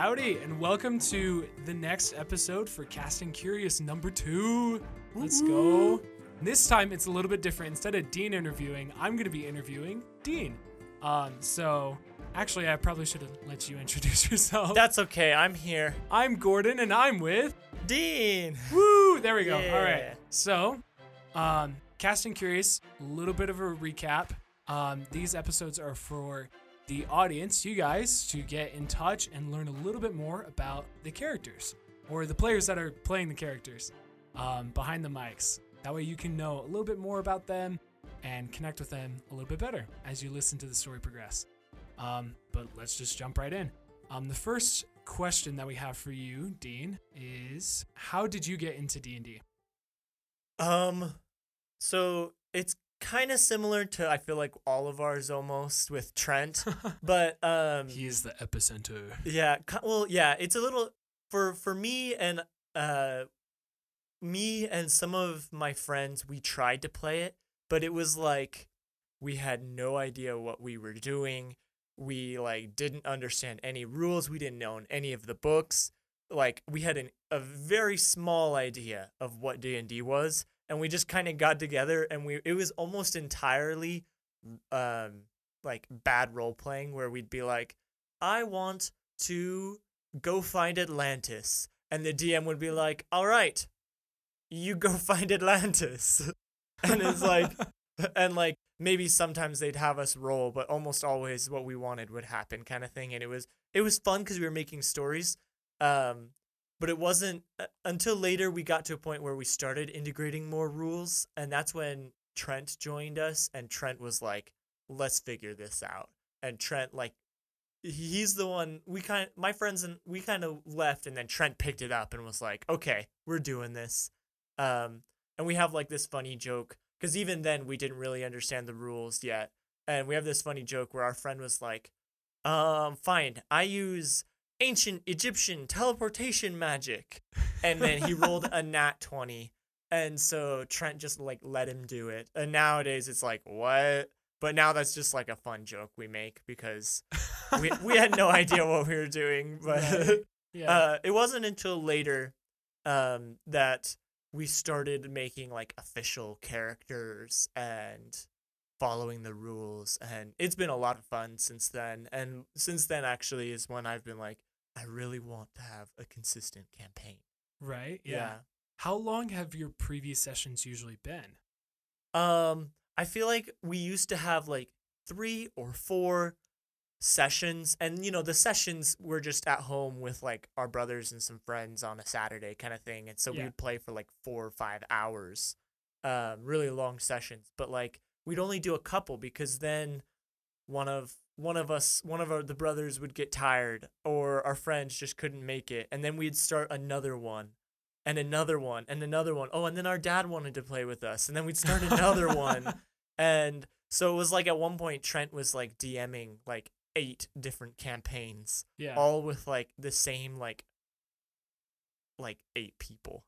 Howdy, and welcome to the next episode for Cast and Curious number two. Let's go. This time it's a little bit different. Instead of Dean interviewing, I'm going to be interviewing Dean. Um, so actually, I probably should have let you introduce yourself. That's okay. I'm here. I'm Gordon, and I'm with. Dean. Woo! There we go. All Yeah. right. So, um, Cast and Curious, a little bit of a recap. Um, these episodes are for the audience, you guys, to get in touch and learn a little bit more about the characters or the players that are playing the characters um, behind the mics. That way, you can know a little bit more about them and connect with them a little bit better as you listen to the story progress. Um, but let's just jump right in. Um, the first question that we have for you, Dean, is how did you get into D and D? Um, so it's kind of similar to I feel like all of ours almost with Trent, but um, He is the epicenter. yeah, well, yeah, it's a little for for me and uh, me and some of my friends. We tried to play it, but it was like we had no idea what we were doing. We like didn't understand any rules. We didn't know any of the books. Like we had an, a very small idea of what D and D was, and we just kind of got together and we it was almost entirely um like bad role playing where we'd be like, I want to go find Atlantis, and the DM would be like, All right, you go find Atlantis, and it's like and like maybe sometimes they'd have us roll but almost always what we wanted would happen kind of thing. And it was it was fun because we were making stories um but it wasn't uh, until later we got to a point where we started integrating more rules and that's when trent joined us and trent was like let's figure this out. And trent like he's the one we kind my friends and we kind of left and then trent picked it up and was like okay we're doing this. Um and we have like this funny joke because even then we didn't really understand the rules yet and we have this funny joke where our friend was like um fine i use ancient egyptian teleportation magic. And then he rolled a nat 20 and so trent just like let him do it. And nowadays it's like what? But now that's just like a fun joke we make because we, we had no idea what we were doing. But Right. Yeah. uh, it wasn't until later um, that we started making like official characters and following the rules. And it's been a lot of fun since then. And since then actually is when i've been like i really want to have a consistent campaign right. Yeah. How long have your previous sessions usually been? Um, I feel like we used to have like three or four sessions, and you know, the sessions were just at home with like our brothers and some friends on a Saturday kind of thing, and so Yeah. we'd play for like four or five hours, um, really long sessions. But like we'd only do a couple because then one of one of us, one of our, the brothers would get tired, or our friends just couldn't make it, and then we'd start another one and another one and another one. Oh, and then our dad wanted to play with us, and then we'd start another one. And so it was like at one point Trent was like DMing like eight different campaigns, Yeah. all with like the same like like eight people.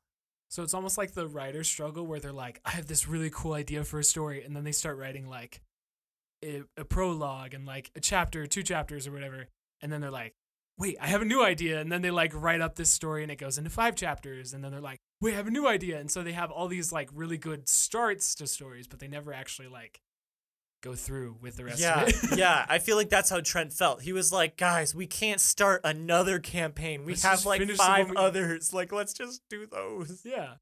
So it's almost like the writer struggle where they're like, I have this really cool idea for a story, and then they start writing like a, a prologue and like a chapter, two chapters or whatever, and then they're like, wait, I have a new idea, and then they like write up this story and it goes into five chapters, and then they're like, wait, I have a new idea, and so they have all these like really good starts to stories, but they never actually like go through with the rest yeah, of it. yeah. I feel like that's how Trent felt. He was like, "Guys, we can't start another campaign. We Let's have like finish the one five others. Like, let's just do those." yeah.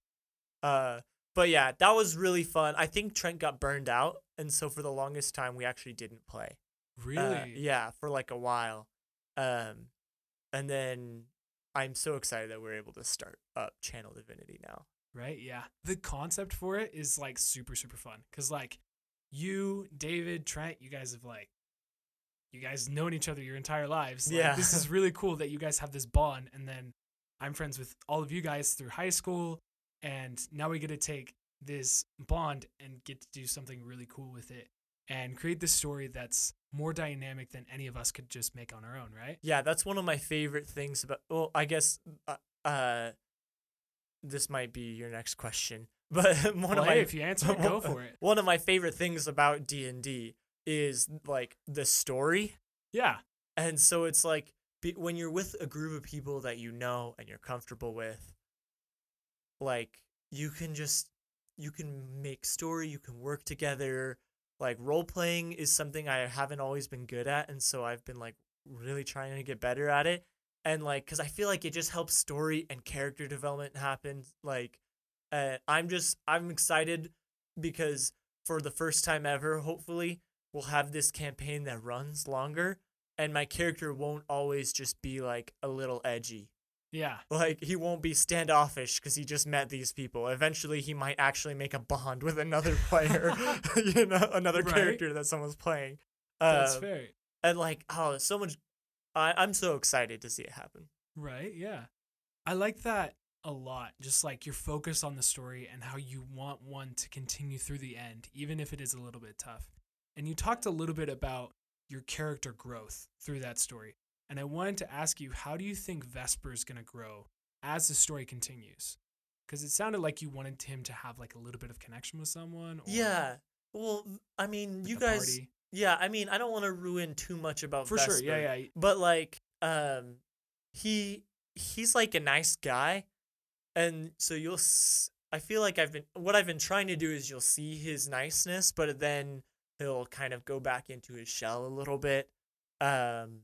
Uh, but yeah, that was really fun. I think Trent got burned out, and so for the longest time, we actually didn't play. Really? Uh, yeah, for like a while. Um, and then I'm so excited that we're able to start up Channel Divinity now. Right? Yeah. The concept for it is like super, super fun. Cause like you, David, Trent, you guys have like, you guys known each other your entire lives. Like, Yeah. This is really cool that you guys have this bond. And then I'm friends with all of you guys through high school. And now we get to take this bond and get to do something really cool with it and create this story that's more dynamic than any of us could just make on our own, right? Yeah, that's one of my favorite things about. Well, I guess uh, uh this might be your next question, but one Well, of my if you answer it, go for it. One of my favorite things about D and D is like the story, Yeah. and so it's like be, when you're with a group of people that you know and you're comfortable with, like you can just you can make story, you can work together. Like role playing is something I haven't always been good at, and so I've been like really trying to get better at it. And like, cause I feel like it just helps story and character development happen. Like, uh, I'm just I'm excited because for the first time ever, hopefully, we'll have this campaign that runs longer, and my character won't always just be like a little edgy. Yeah. Like he won't be standoffish because he just met these people. Eventually, he might actually make a bond with another player, you know, another Right. character that someone's playing. That's Um, fair. And like, oh, so much. I, I'm so excited to see it happen. Right. Yeah. I like that a lot. Just like your focus on the story and how you want one to continue through the end, even if it is a little bit tough. And you talked a little bit about your character growth through that story. And I wanted to ask you, how do you think Vesper is going to grow as the story continues? Because it sounded like you wanted him to have like a little bit of connection with someone. Or Yeah. Well, I mean, you guys. party. Yeah, I mean, I don't want to ruin too much about For sure. Yeah. Yeah. But like, um, he he's like a nice guy, and so you'll. S- I feel like I've been what I've been trying to do is you'll see his niceness, but then he'll kind of go back into his shell a little bit. Um,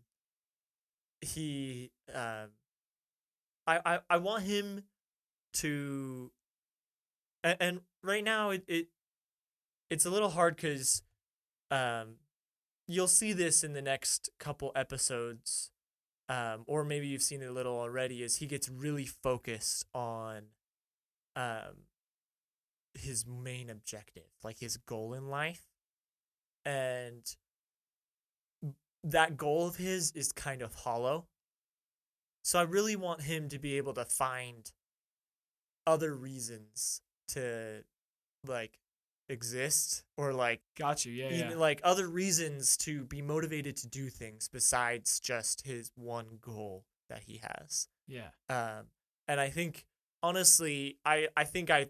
he, um, I I I want him to, and, and right now it it it's a little hard because, um, you'll see this in the next couple episodes um, or maybe you've seen it a little already is he gets really focused on um, his main objective like his goal in life and that goal of his is kind of hollow so i really want him to be able to find other reasons to like exist or like Got you. Yeah. even Yeah. like other reasons to be motivated to do things besides just his one goal that he has. Yeah. Um, and I think honestly, I I think I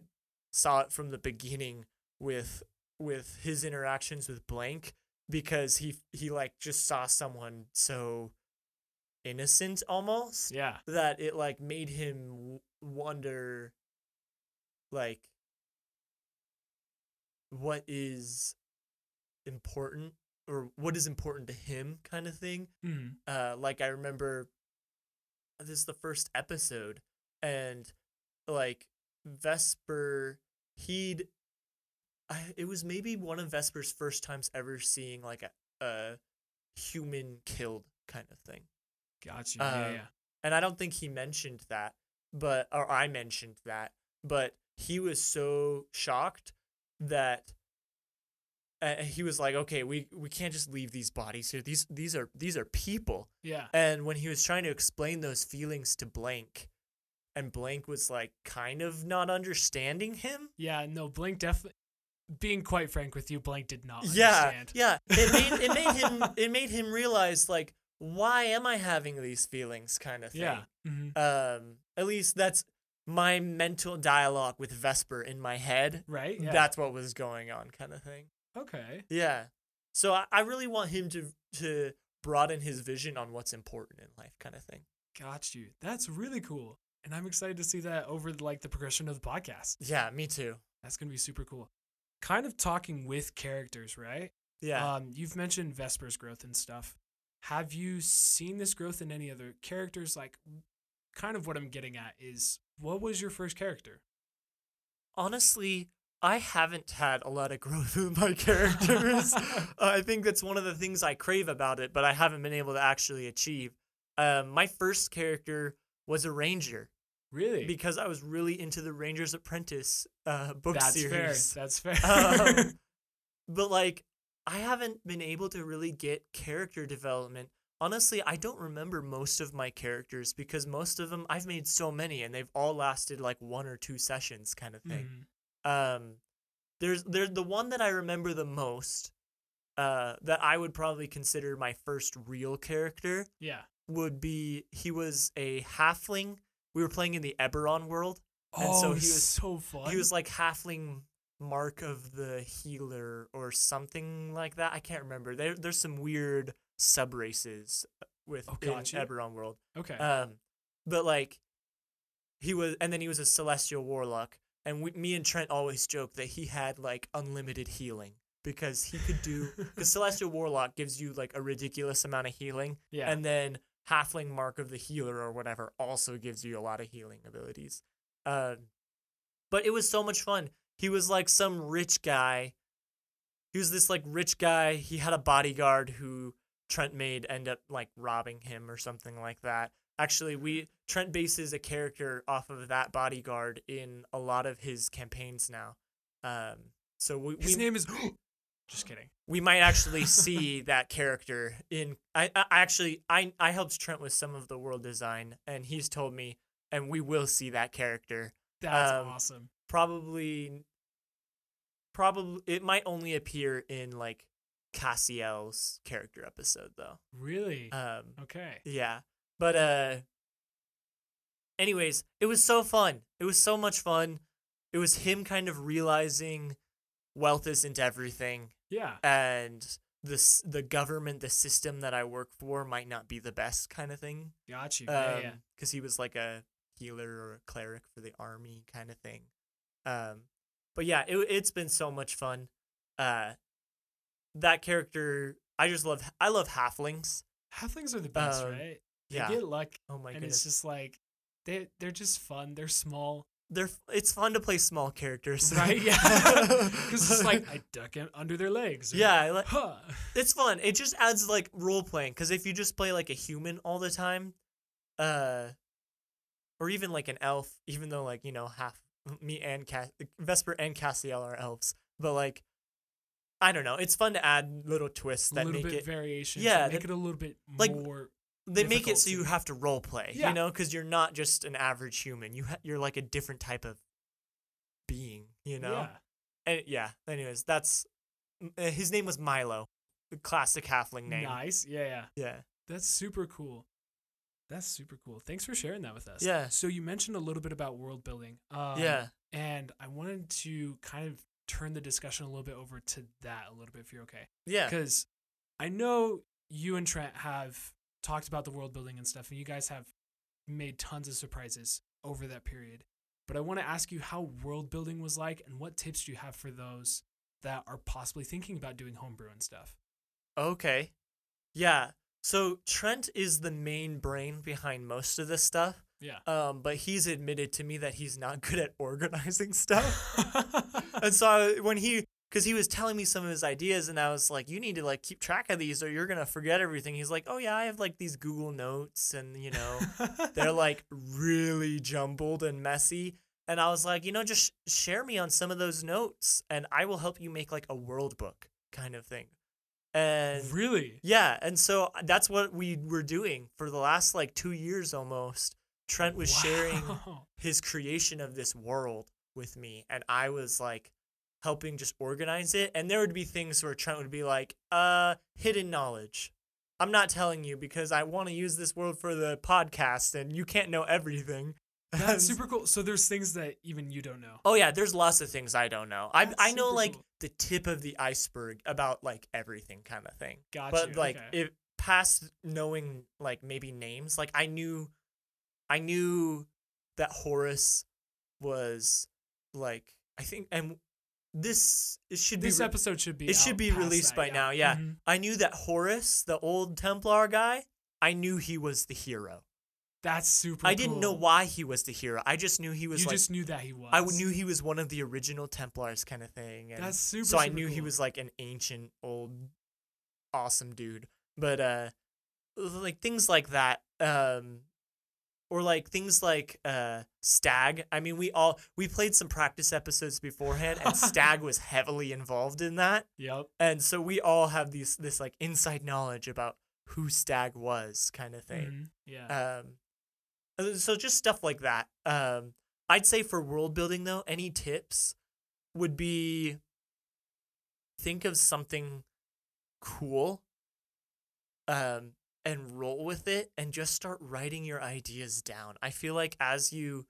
saw it from the beginning with with his interactions with Blank because he he like just saw someone so innocent almost Yeah. that it like made him wonder like what is important or what is important to him kind of thing hmm uh like i remember this is the first episode and like vesper he'd I, it was maybe one of vesper's first times ever seeing like a, a human killed kind of thing Got you. yeah. Um, Yeah. and I don't think he mentioned that, but or I mentioned that, but he was so shocked that uh, he was like, "Okay, we we can't just leave these bodies here. These these are these are people." Yeah. And when he was trying to explain those feelings to Blank, and Blank was like kind of not understanding him. Yeah, no, Blank definitely. Being quite frank with you, Blank did not Yeah, understand. yeah. It made it made him it made him realize like, why am I having these feelings, kind of thing. Yeah. hmm um at least that's my mental dialogue with vesper in my head Right. Yeah. that's what was going on kind of thing okay. yeah so I, I really want him to to broaden his vision on what's important in life kind of thing Got you. That's really cool, and I'm excited to see that over like the progression of the podcast. yeah me too That's gonna be super cool. Kind of talking with characters, right? yeah Um, you've mentioned Vesper's growth and stuff. Have you seen this growth in any other characters? Like, kind of what I'm getting at is, what was your first character? honestly i haven't had a lot of growth with my characters i think that's one of the things i crave about it but i haven't been able to actually achieve um, my first character was a ranger Really? because I was really into the Ranger's Apprentice uh, book That's series. fair. That's fair. Um, but like, I haven't been able to really get character development. Honestly, I don't remember most of my characters because most of them I've made so many and they've all lasted like one or two sessions kind of thing. Mhm. Um, there's there's the one that I remember the most. Uh, that I would probably consider my first real character Yeah. would be he was a halfling. We were playing in the Eberron world. And oh, so he was- so fun. He was like halfling mark of the healer or something like that. I can't remember. There there's some weird sub races with Oh, in gotcha. Eberron World. Okay. Um, but like he was, and then he was a celestial warlock, and we, me and Trent always joke that he had like unlimited healing because he could do because celestial warlock gives you like a ridiculous amount of healing, yeah. and then halfling mark of the healer or whatever also gives you a lot of healing abilities. Um, but it was so much fun. He was like some rich guy. He was this like rich guy. He had a bodyguard who Trent made end up like robbing him or something like that. Actually, we Trent bases a character off of that bodyguard in a lot of his campaigns now. Um, so we, His we name is. Just kidding. we might actually see that character in I, I actually I I helped Trent with some of the world design and he's told me and we will see that character That's Um, awesome. probably probably it might only appear in like Cassiel's character episode though Really? um okay. yeah but uh anyways it was so fun it was so much fun it was him kind of realizing wealth isn't everything Yeah. and the s- the government, the system that I work for might not be the best kind of thing. Got you. Um, yeah, yeah. because he was like a healer or a cleric for the army kind of thing. Um, but yeah, it it's been so much fun. Uh, that character, I just love. I love halflings. Halflings are the best, um, right? They Yeah. get luck, Oh my god. and goodness, it's just like they they're just fun. They're small, they're it's fun to play small characters, right? Yeah. Because it's like I duck under their legs. or, yeah, like, Huh. it's fun. It just adds like role playing because if you just play like a human all the time, uh, or even like an elf, even though like you know half me and Cass- Vesper and Cassiel are elves, but like I don't know, it's fun to add little twists A that little make bit it. variation. yeah, Make that- it a little bit like, more. They make it so you have to role play, Yeah. you know, because you're not just an average human. You ha- you're like a different type of being, you know. Yeah. And yeah. Anyways, that's uh, his name was Milo, the classic halfling name. Nice. Yeah, yeah. Yeah. That's super cool. That's super cool. Thanks for sharing that with us. Yeah. So you mentioned a little bit about world building. Um, yeah. And I wanted to kind of turn the discussion a little bit over to that a little bit if you're okay. Yeah. Because I know you and Trent have talked about the world building and stuff, and you guys have made tons of surprises over that period. But I want to ask you how world building was like and what tips do you have for those that are possibly thinking about doing homebrew and stuff? Okay. Yeah. So Trent is the main brain behind most of this stuff. Yeah. Um, but he's admitted to me that he's not good at organizing stuff. and so I, when he, because he was telling me some of his ideas, and I was like, "You need to like keep track of these, or you're gonna forget everything." He's like, "Oh yeah, I have like these Google Notes, and you know, they're like really jumbled and messy." And I was like, "You know, just share me on some of those notes, and I will help you make like a world book kind of thing." And really? yeah, and so uh, that's what we were doing for the last like two years almost. Trent was sharing his creation of this world with me, and I was like helping just organize it. And there would be things where Trent would be like, uh, hidden knowledge. I'm not telling you because I want to use this world for the podcast, and you can't know everything. That's super cool. So there's things that even you don't know. Oh yeah, there's lots of things I don't know. I That's I know like cool. the tip of the iceberg about like everything kind of thing. Got but like okay. if past knowing like maybe names like i knew i knew that horace was like i think and this it should this be re- episode should be it should be released that, by now, yeah. Mhm. i knew that Horus, the old templar guy i knew he was the hero That's super i didn't know why he was the hero i just knew he was You like just knew that he was. i knew he was one of the original templars kind of thing and That's super so I super knew he was like an ancient old awesome dude. But uh like things like that um or like things like uh Stag. I mean we all we played some practice episodes beforehand and Stag was heavily involved in that. Yep. And so we all have these this like inside knowledge about who Stag was kind of thing. Mhm. Yeah. Um, uh, so just stuff like that. Um, I'd say for world building though, any tips would be think of something cool, um, and roll with it, and just start writing your ideas down. I feel like as you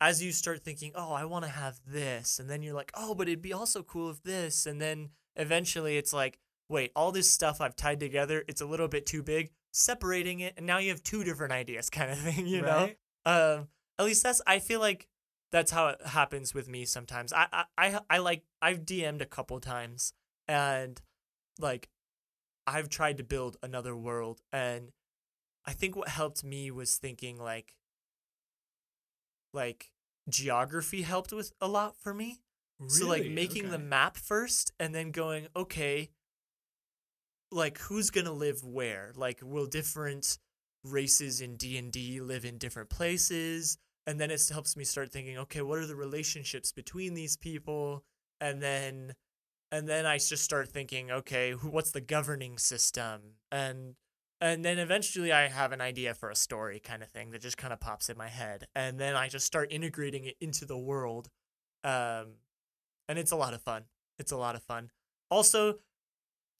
as you start thinking, oh, I want to have this, and then you're like, oh, but it'd be also cool if this, and then eventually it's like, wait, all this stuff I've tied together, it's a little bit too big. separating it and now you have two different ideas kind of thing you Right. know um at least that's i feel like that's how it happens with me sometimes i i i, I like i've dm'd a couple times and like i've tried to build another world and i think what helped me was thinking like like geography helped with a lot for me Really? so like making the map first and then going, okay, like who's gonna live where? Like will different races in D and D live in different places? And then it helps me start thinking, okay, what are the relationships between these people? And then and then I just start thinking, okay, who, what's the governing system? And and then eventually I have an idea for a story kind of thing that just kind of pops in my head. And then I just start integrating it into the world. Um, and it's a lot of fun. It's a lot of fun. Also,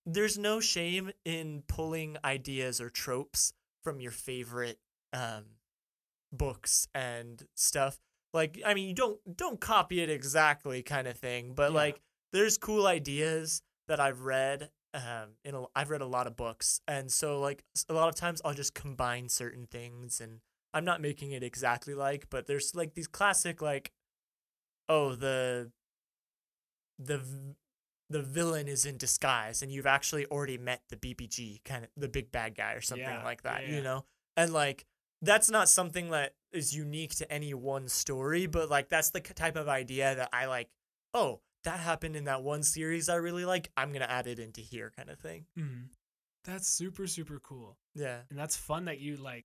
there's no shame in pulling ideas or tropes from your favorite um, books and stuff. Like, I mean, you don't don't copy it exactly, kind of thing. But Yeah. like, there's cool ideas that I've read. Um, in a, I've read a lot of books, and so like a lot of times I'll just combine certain things, and I'm not making it exactly like, but there's like these classic like, oh the the the villain is in disguise and you've actually already met the BBG kind of the big bad guy or something Yeah, like that, yeah, you know? And like that's not something that is unique to any one story, but like that's the type of idea that I like, oh, that happened in that one series I really like. I'm to add it into here kind of thing. Mhm. That's super super cool. Yeah. And that's fun that you like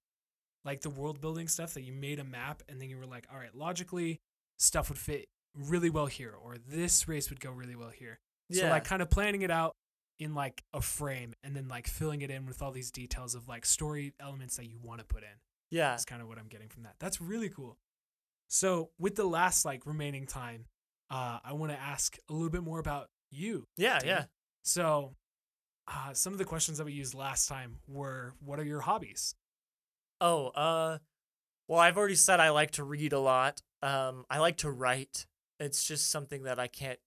like the world building stuff that you made a map and then you were like, all right, logically stuff would fit really well here or this race would go really well here. Yeah. So like kind of planning it out in like a frame and then like filling it in with all these details of like story elements that you want to put in. yeah. That's kind of what I'm getting from that. That's really cool. So with the last like remaining time, uh, I want to ask a little bit more about you. Yeah, yeah. So uh, some of the questions that we used last time were, what are your hobbies? Oh, uh, well, I've already said I like to read a lot. Um, I like to write. It's just something that I can't.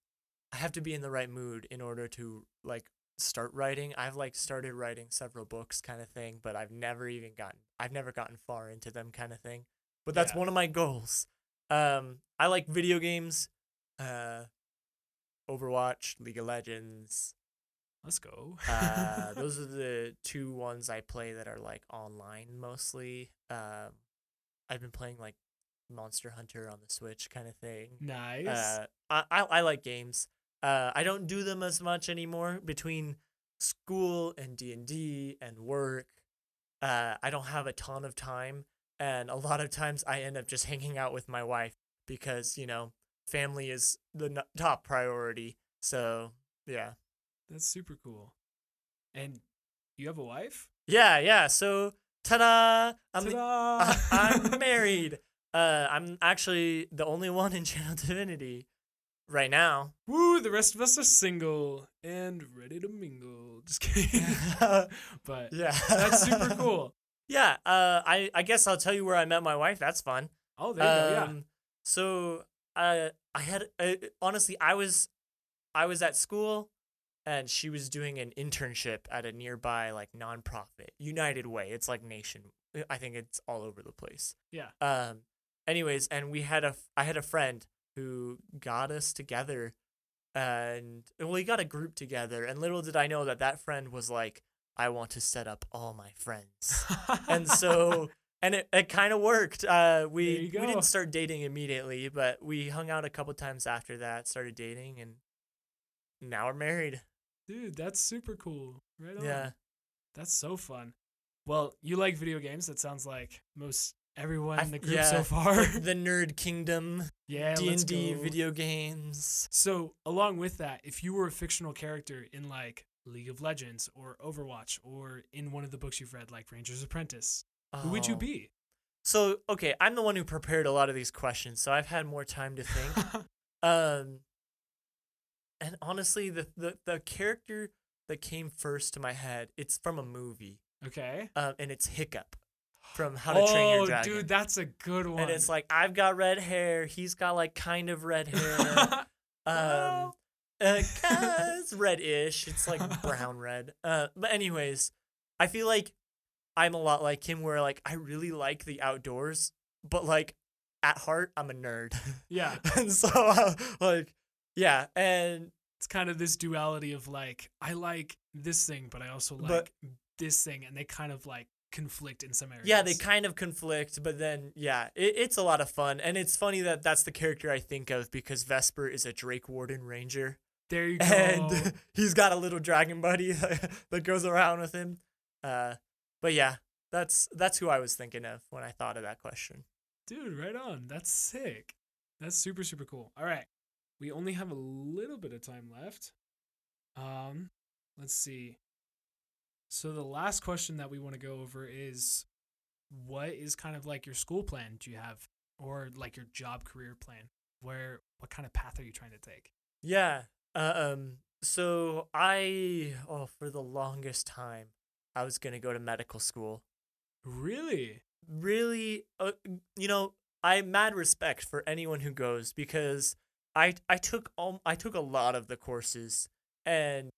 I have to be in the right mood in order to like start writing. I've like started writing several books, kind of thing, but I've never even gotten. I've never gotten far into them, kind of thing. But that's Yeah. one of my goals. Um, I like video games. Uh, Overwatch, League of Legends, Let's go. uh, those are the two ones I play that are like online mostly. Um, I've been playing like Monster Hunter on the Switch kind of thing. nice. Uh, I, I I like games. Uh, I don't do them as much anymore between school and D and D and work. Uh, I don't have a ton of time, and a lot of times I end up just hanging out with my wife because you know family is the n- top priority. So yeah. That's super cool. And you have a wife? Yeah, yeah. So, ta-da! I'm Ta-da! I'm married. Uh, I'm actually the only one in Channel Divinity right now. Woo! The rest of us are single and ready to mingle. Just kidding. but Yeah, that's super cool. Yeah. Uh, I I guess I'll tell you where I met my wife. That's fun. Oh, there you go. Yeah. Um, So, uh, I had uh, honestly, I was, I was at school, and she was doing an internship at a nearby like nonprofit, United Way. It's like nation. I think it's all over the place. Yeah. Um. Anyways, and we had a, I had a friend who got us together, and well, we got a group together, and little did I know that that friend was like, I want to set up all my friends and so and it, it kind of worked uh we we didn't start dating immediately but we hung out a couple times after that started dating and now we're married Dude, that's super cool. Right on. yeah That's so fun. Well, you like video games. That sounds like most everyone in the group yeah, so far. the nerd kingdom yeah, d&d video games So, along with that, if you were a fictional character in like League of Legends or Overwatch or in one of the books you've read, like Ranger's Apprentice, who would you Oh. be? so okay i'm the one who prepared a lot of these questions so i've had more time to think Um, and honestly, the, the the character that came first to my head, it's from a movie, okay. um, and it's Hiccup from How to Train Your oh, Dragon. dude, that's a good one. and it's like I've got red hair, he's got like kind of red hair, um, uh, it's red-ish. It's like brown red. Uh, but anyways, I feel like I'm a lot like him, where like I really like the outdoors, but like at heart, I'm a nerd. Yeah. and so uh, like yeah, and It's kind of this duality of like, I like this thing, but I also like But- this thing. And they kind of like conflict in some areas. yeah, they kind of conflict, but then yeah, it, it's a lot of fun, and it's funny that that's the character I think of because Vesper is a Drakewarden Ranger. There you go. and he's got a little dragon buddy that goes around with him. Uh, but yeah, that's that's who I was thinking of when I thought of that question. Dude, right on. That's sick. That's super, super cool. All right. We only have a little bit of time left. Um, let's see. So the last question that we want to go over is what is kind of like your school plan do you have or like your job career plan? Where what kind of path are you trying to take? Yeah. Uh, um. So I oh for the longest time I was gonna go to medical school. Really? Really, uh, you know, I mad respect for anyone who goes because I I took all I took a lot of the courses and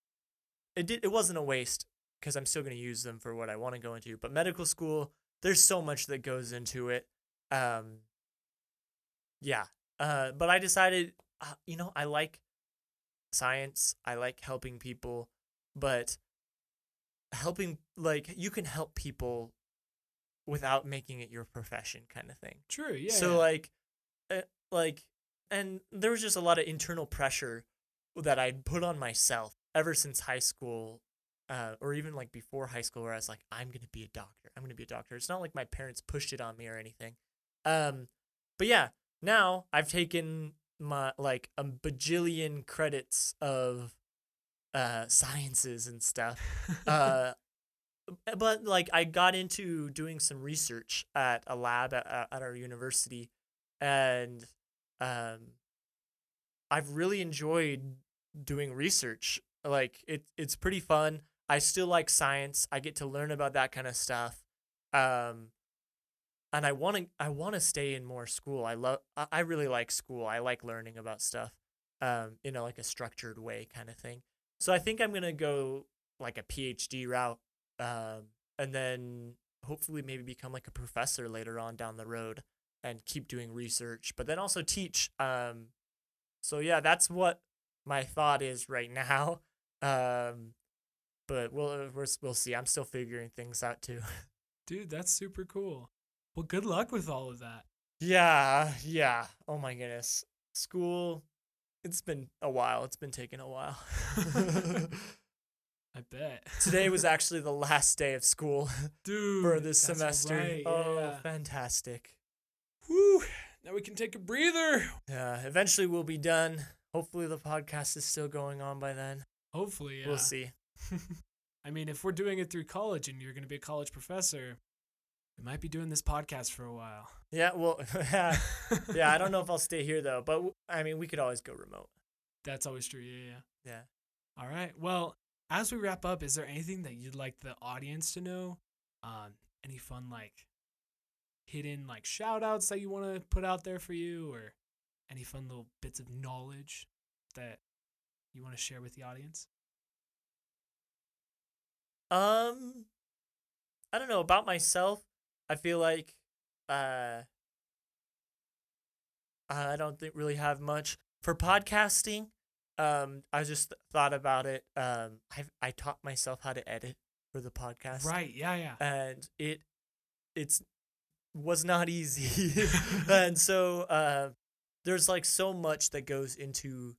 it did it wasn't a waste because I'm still gonna use them for what I want to go into. But medical school, there's so much that goes into it. Um. Yeah. Uh. But I decided, uh, you know, I like science. I like helping people, but helping like you can help people without making it your profession kind of thing. True. Yeah. so yeah. like uh, like and there was just a lot of internal pressure that I'd put on myself ever since high school uh, or even like before high school where I was like I'm going to be a doctor. I'm going to be a doctor. It's not like my parents pushed it on me or anything. Um but yeah, now I've taken my like a bajillion credits of uh sciences and stuff uh but like i got into doing some research at a lab at, at our university and um i've really enjoyed doing research. Like it, it's pretty fun. I still like science. I get to learn about that kind of stuff um and i want to i want to stay in more school. I love I, I really like school. I like learning about stuff um in a like a structured way kind of thing so I think I'm gonna go like a PhD route, um, and then hopefully maybe become like a professor later on down the road and keep doing research, but then also teach. Um, so yeah, that's what my thought is right now. Um, but we'll we're, we'll see. I'm still figuring things out too. Dude, that's super cool. Well, good luck with all of that. yeah, yeah. Oh my goodness, school. It's been a while. It's been taking a while. I bet. Today was actually the last day of school. Dude for this that's semester. right, Oh, yeah. fantastic. Whew. Now we can take a breather. Yeah, eventually we'll be done. Hopefully the podcast is still going on by then. Hopefully, yeah. We'll see. I mean, if we're doing it through college and you're going to be a college professor, we might be doing this podcast for a while. Yeah, well, yeah, yeah. I don't know if I'll stay here though, but I mean, we could always go remote. That's always true. Yeah, yeah. Yeah. All right. Well, as we wrap up, is there anything that you'd like the audience to know? Um, any fun like hidden like shout outs that you want to put out there for you or any fun little bits of knowledge that you want to share with the audience? Um, I don't know about myself. I feel like, uh, I don't think really have much for podcasting. Um, I just thought about it. Um, I I taught myself how to edit for the podcast. Right. Yeah, yeah. and it it's was not easy and so uh there's like so much that goes into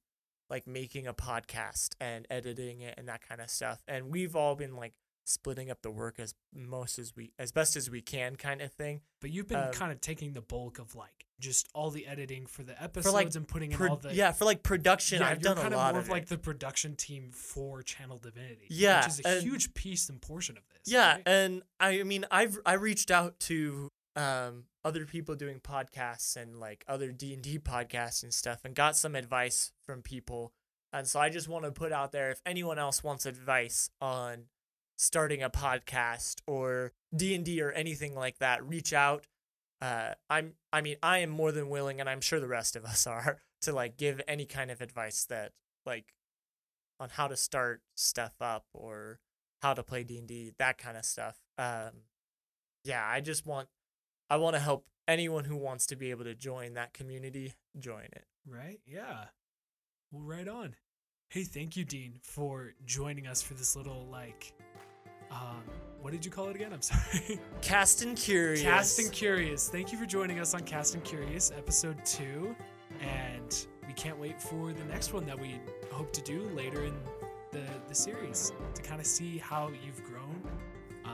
like making a podcast and editing it and that kind of stuff and we've all been like splitting up the work as most as we as best as we can kind of thing But you've been um, kind of taking the bulk of like just all the editing for the episodes and putting in all the yeah for like production Yeah, i've you're done a kind of lot more of, of like the production team for Channel Divinity. Yeah, which is a and- huge piece and portion of this. Yeah, right? and I mean I've I reached out to um other people doing podcasts and like other D&D podcasts and stuff and got some advice from people. And so I just want to put out there if anyone else wants advice on starting a podcast or D&D or anything like that, reach out. Uh I'm I mean I am more than willing and I'm sure the rest of us are to like give any kind of advice that like on how to start stuff up or how to play D&D, that kind of stuff. Um yeah, I just want I want to help anyone who wants to be able to join that community join it. Right? Yeah. Well, right on. Hey, thank you, Dean, for joining us for this little like, um, what did you call it again? I'm sorry. Cast and Curious. Cast and Curious. Thank you for joining us on Cast and Curious, episode two, and we can't wait for the next one that we hope to do later in the the series to kind of see how you've grown, uh,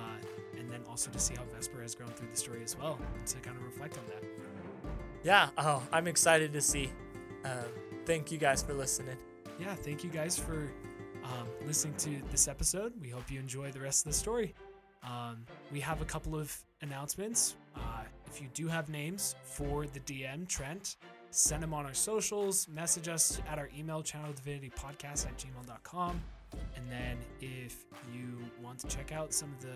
and then also to see how Vesper has grown through the story as well, and to kind of reflect on that. Yeah. Oh, I'm excited to see. Um, thank you guys for listening. yeah, thank you guys for um, listening to this episode. We hope you enjoy the rest of the story. Um, we have a couple of announcements. Uh, if you do have names for the DM, Trent, send them on our socials, message us at our email channel, divinitypodcast at gmail.com. And then if you want to check out some of the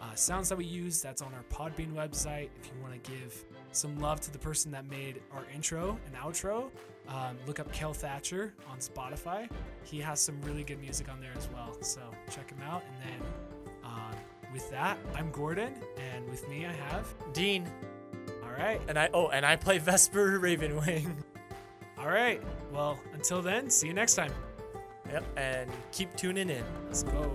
uh, sounds that we use, that's on our Podbean website. If you want to give some love to the person that made our intro and outro, um, look up Cale Thatcher on Spotify. He has some really good music on there as well. So check him out. And then um, with that, I'm Gordon, and with me I have. Dean All right. and I. Oh, and I play Vesper Ravenwing. All right. Well, until then, see you next time. Yep. And keep tuning in. Let's go.